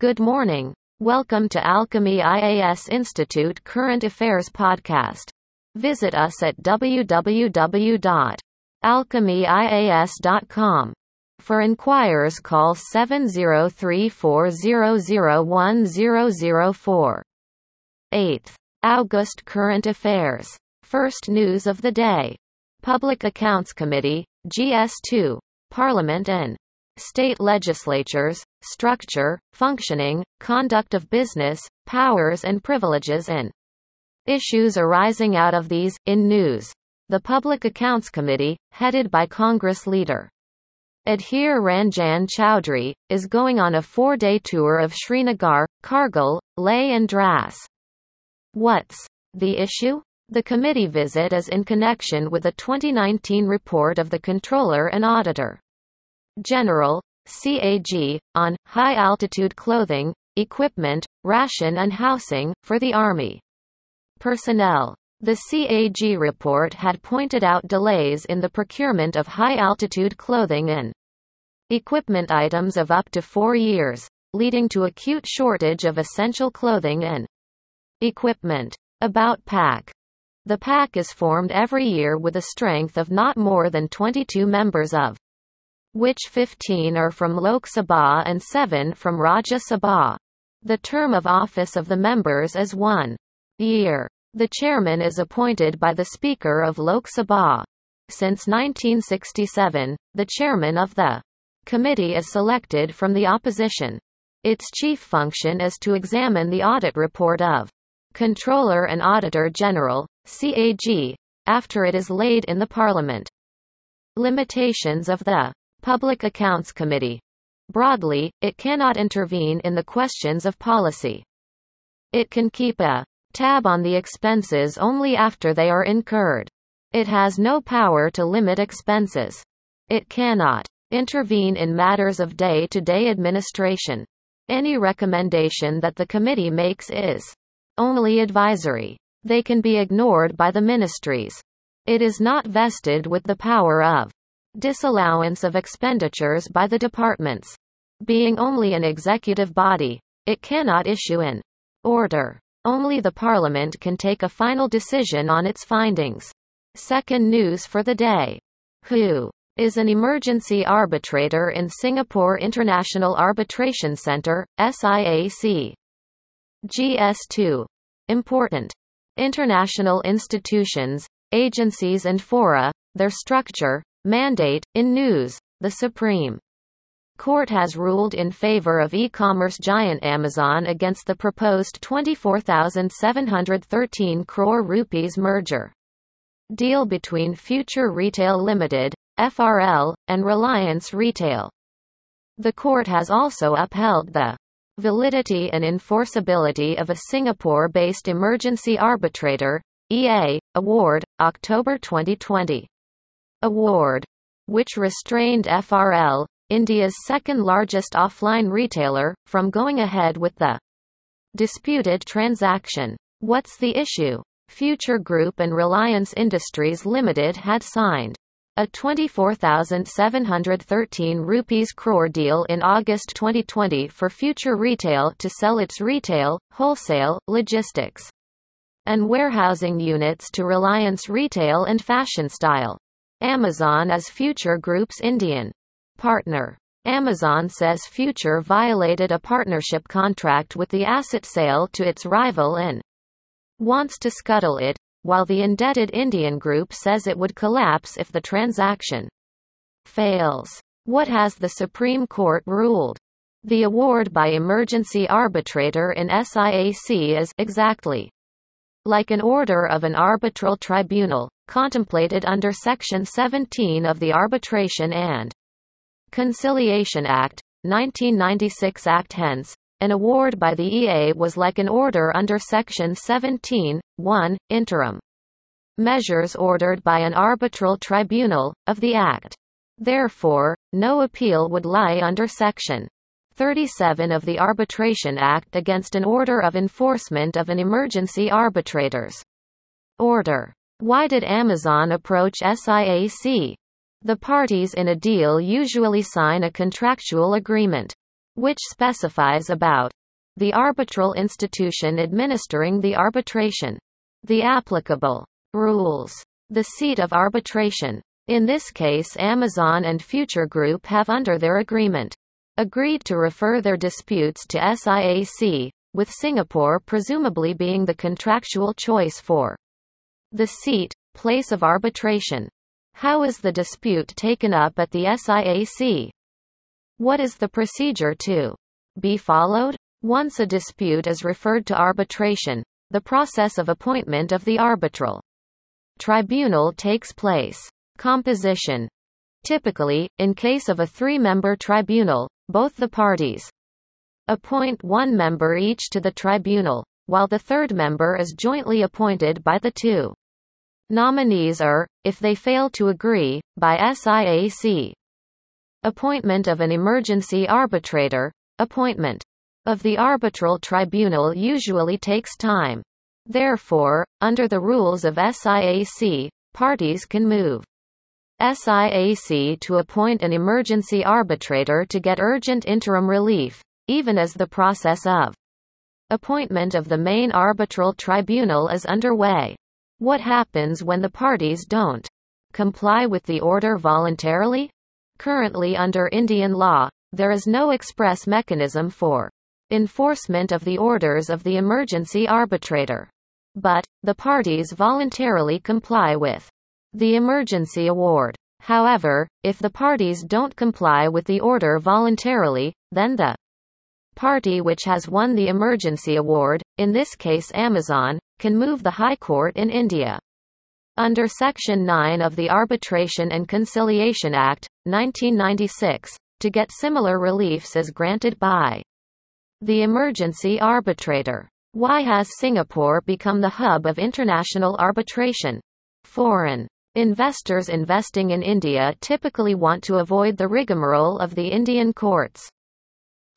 Good morning. Welcome to Alchemy IAS Institute Current Affairs Podcast. Visit us at www.alchemyias.com. For inquirers, call 703-400-1004. 8th. August Current Affairs. First news of the day. Public Accounts Committee, GS2. Parliament and state legislatures, structure, functioning, conduct of business, powers and privileges and issues arising out of these, in news. The Public Accounts Committee, headed by Congress leader Adhir Ranjan Chowdhury, is going on a four-day tour of Srinagar, Kargil, Leh and Dras. What's the issue? The committee visit is in connection with a 2019 report of the Controller and Auditor General, CAG, on high altitude clothing, equipment, ration and housing for the Army personnel. The CAG report had pointed out delays in the procurement of high altitude clothing and equipment items of up to four years, leading to acute shortage of essential clothing and equipment. About PAC the PAC is formed every year with a strength of not more than 22 members of which 15 are from Lok Sabha and 7 from Rajya Sabha. The term of office of the members is one year. The chairman is appointed by the Speaker of Lok Sabha. Since 1967, the chairman of the committee is selected from the opposition. Its chief function is to examine the audit report of Controller and Auditor General, CAG, after it is laid in the Parliament. Limitations of the Public Accounts Committee. Broadly, it cannot intervene in the questions of policy. It can keep a tab on the expenses only after they are incurred. It has no power to limit expenses. It cannot intervene in matters of day to day administration. Any recommendation that the committee makes is only advisory. They can be ignored by the ministries. It is not vested with the power of disallowance of expenditures by the departments. Being only an executive body, it cannot issue an order. Only the Parliament can take a final decision on its findings. Second news for the day. Who is an emergency arbitrator in Singapore International Arbitration Center, SIAC? GS2. Important. International institutions, agencies and fora, their structure, mandate, in news, the Supreme Court has ruled in favor of e-commerce giant Amazon against the proposed 24,713 crore rupees merger deal between Future Retail Limited, FRL, and Reliance Retail. The court has also upheld the validity and enforceability of a Singapore-based emergency arbitrator, EA, award, October 2020. Award, which restrained FRL, India's second largest offline retailer, from going ahead with the disputed transaction. What's the issue? Future Group and Reliance Industries Limited had signed a 24,713 rupees crore deal in August 2020 for Future Retail to sell its retail, wholesale, logistics, and warehousing units to Reliance Retail and Fashion Style. Amazon is Future Group's Indian partner. Amazon says Future violated a partnership contract with the asset sale to its rival and wants to scuttle it, while the indebted Indian group says it would collapse if the transaction fails. What has the Supreme Court ruled? The award by emergency arbitrator in SIAC is exactly like an order of an arbitral tribunal, contemplated under Section 17 of the Arbitration and Conciliation Act, 1996 Act hence, an award by the EA was like an order under Section 17, 1, interim measures ordered by an arbitral tribunal, of the Act. Therefore, no appeal would lie under Section 37 of the Arbitration Act against an order of enforcement of an emergency arbitrator's order. Why did Amazon approach SIAC? The parties in a deal usually sign a contractual agreement which specifies about the arbitral institution administering the arbitration, the applicable rules, the seat of arbitration. In this case Amazon and Future Group have under their agreement agreed to refer their disputes to SIAC, with Singapore presumably being the contractual choice for the seat, place of arbitration. How is the dispute taken up at the SIAC? What is the procedure to be followed? Once a dispute is referred to arbitration, the process of appointment of the arbitral tribunal takes place. Composition. Typically, in case of a three-member tribunal, both the parties appoint one member each to the tribunal, while the third member is jointly appointed by the two nominees are, if they fail to agree, by SIAC. Appointment of an emergency arbitrator, appointment of the arbitral tribunal usually takes time. Therefore, under the rules of SIAC, parties can move SIAC to appoint an emergency arbitrator to get urgent interim relief, even as the process of appointment of the main arbitral tribunal is underway. What happens when the parties don't comply with the order voluntarily? Currently under Indian law, there is no express mechanism for enforcement of the orders of the emergency arbitrator. But, the parties voluntarily comply with the emergency award. However, if the parties don't comply with the order voluntarily, then the party which has won the emergency award, in this case Amazon, can move the High Court in India. Under Section 9 of the Arbitration and Conciliation Act, 1996, to get similar reliefs as granted by the emergency arbitrator. Why has Singapore become the hub of international arbitration? Foreign investors investing in India typically want to avoid the rigmarole of the Indian courts.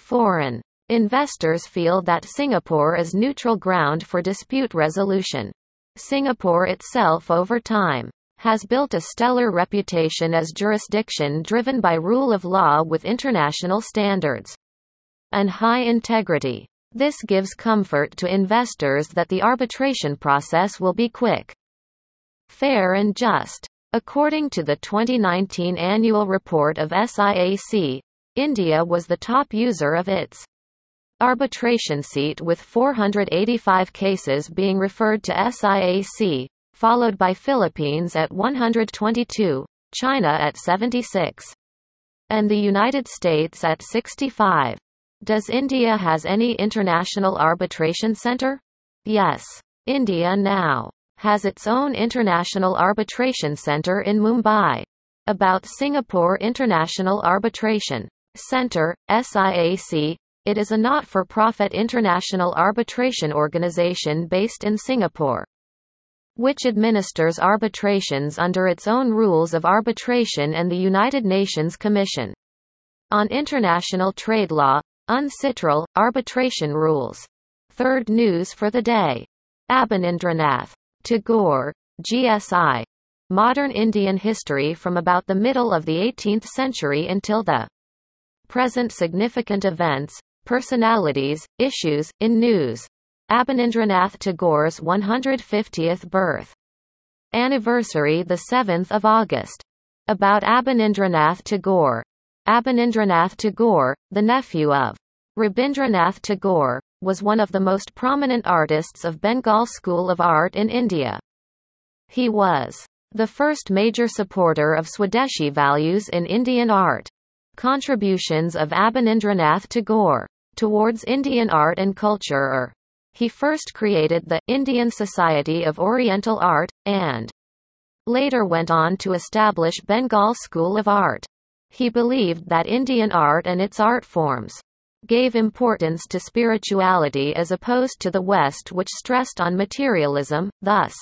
Foreign investors feel that Singapore is neutral ground for dispute resolution. Singapore itself over time has built a stellar reputation as jurisdiction driven by rule of law with international standards and high integrity. This gives comfort to investors that the arbitration process will be quick, fair and just. According to the 2019 annual report of SIAC, India was the top user of its arbitration seat with 485 cases being referred to SIAC, followed by Philippines at 122, China at 76, and the United States at 65. Does India has any international arbitration center? Yes. India now has its own international arbitration center in Mumbai. About Singapore International Arbitration Center, SIAC, it is a not-for-profit international arbitration organization based in Singapore, which administers arbitrations under its own rules of arbitration and the United Nations Commission on International Trade Law, UNCITRAL, arbitration rules. Third news for the day. Abanindranath Tagore, GSI. Modern Indian history from about the middle of the 18th century until the present significant events, Personalities, issues, in news. Abanindranath Tagore's 150th birth. Anniversary 7 August. About Abanindranath Tagore. Abanindranath Tagore, the nephew of Rabindranath Tagore, was one of the most prominent artists of Bengal School of Art in India. He was the first major supporter of Swadeshi values in Indian art. Contributions of Abanindranath Tagore towards Indian art and culture er. He first created the Indian Society of Oriental Art, and later went on to establish Bengal School of Art. He believed that Indian art and its art forms gave importance to spirituality as opposed to the West which stressed on materialism, thus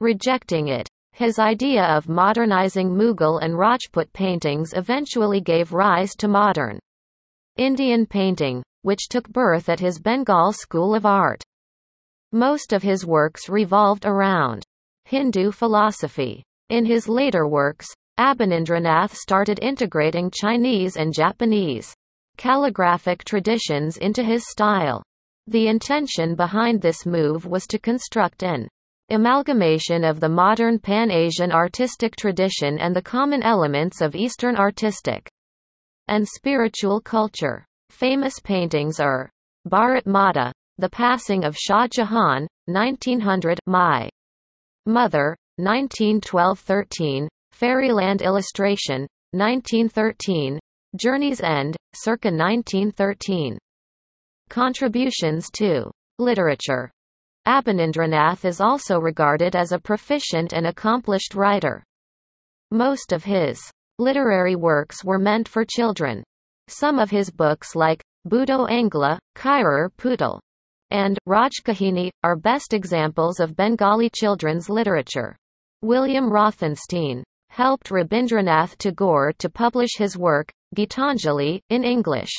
rejecting it. His idea of modernizing Mughal and Rajput paintings eventually gave rise to modern Indian painting, which took birth at his Bengal School of Art. Most of his works revolved around Hindu philosophy. In his later works, Abanindranath started integrating Chinese and Japanese calligraphic traditions into his style. The intention behind this move was to construct an amalgamation of the modern Pan-Asian artistic tradition and the common elements of Eastern artistic and spiritual culture. Famous paintings are Bharat Mata, The Passing of Shah Jahan, 1900, My Mother, 1912-13, Fairyland Illustration, 1913, Journey's End, circa 1913. Contributions to literature. Abanindranath is also regarded as a proficient and accomplished writer. Most of his literary works were meant for children. Some of his books like Budo Angla, Khirer Putul, and Rajkahini are best examples of Bengali children's literature. William Rothenstein helped Rabindranath Tagore to publish his work, Gitanjali, in English.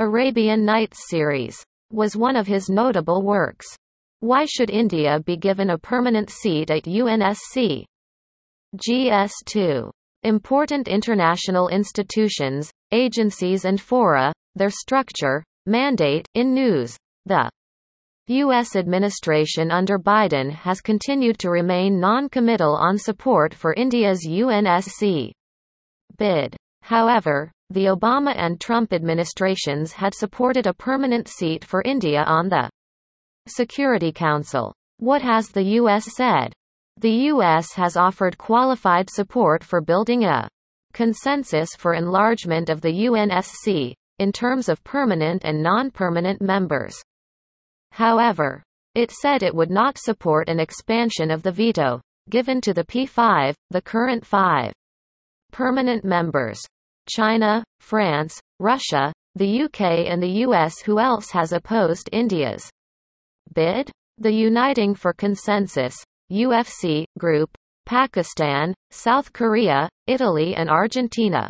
Arabian Nights series was one of his notable works. Why should India be given a permanent seat at UNSC? GS2. Important international institutions, agencies and fora, their structure, mandate, in news. The U.S. administration under Biden has continued to remain non-committal on support for India's UNSC bid. However, the Obama and Trump administrations had supported a permanent seat for India on the Security Council. What has the U.S. said? The U.S. has offered qualified support for building a consensus for enlargement of the UNSC, in terms of permanent and non-permanent members. However, it said it would not support an expansion of the veto given to the P5, the current five permanent members. China, France, Russia, the UK and the US Who else has opposed India's bid? The Uniting for Consensus UFC, group, Pakistan, South Korea, Italy and Argentina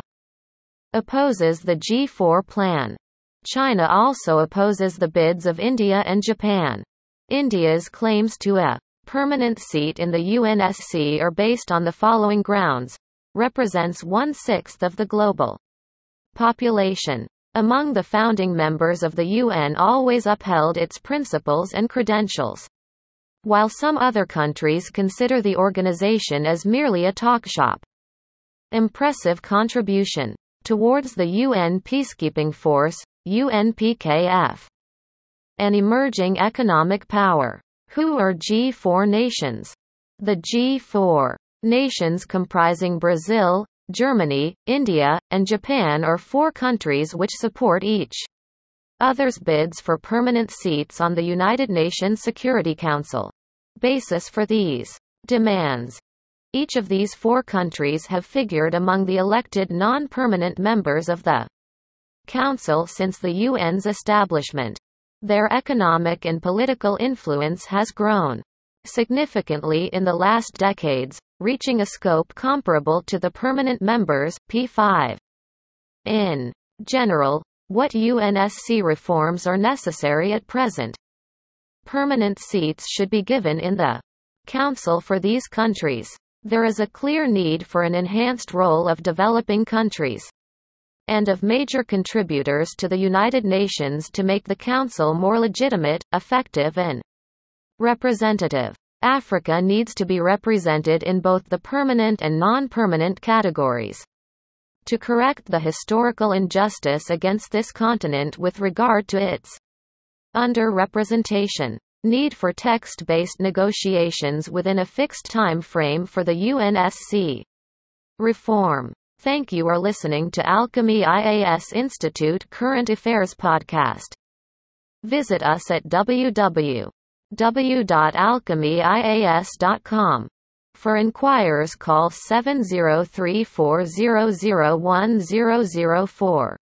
opposes the G4 plan. China also opposes the bids of India and Japan. India's claims to a permanent seat in the UNSC are based on the following grounds. Represents one-sixth of the global population. Among the founding members of the UN always upheld its principles and credentials. While some other countries consider the organization as merely a talk shop. Impressive contribution towards the UN peacekeeping force, UNPKF. An emerging economic power. Who are G4 nations? The G4 nations comprising Brazil, Germany, India, and Japan are four countries which support each other's bids for permanent seats on the United Nations Security Council. Basis for these demands. Each of these four countries have figured among the elected non-permanent members of the Council since the UN's establishment. Their economic and political influence has grown significantly in the last decades, reaching a scope comparable to the permanent members, P5. In general, what UNSC reforms are necessary at present? Permanent seats should be given in the Council for these countries. There is a clear need for an enhanced role of developing countries and of major contributors to the United Nations to make the Council more legitimate, effective and representative. Africa needs to be represented in both the permanent and non-permanent categories. To correct the historical injustice against this continent with regard to its under-representation. Need for text-based negotiations within a fixed time frame for the UNSC. Reform Thank you are listening to Alchemy IAS Institute Current Affairs Podcast. Visit us at www.alchemyias.com. For inquirers call 703 400 1004.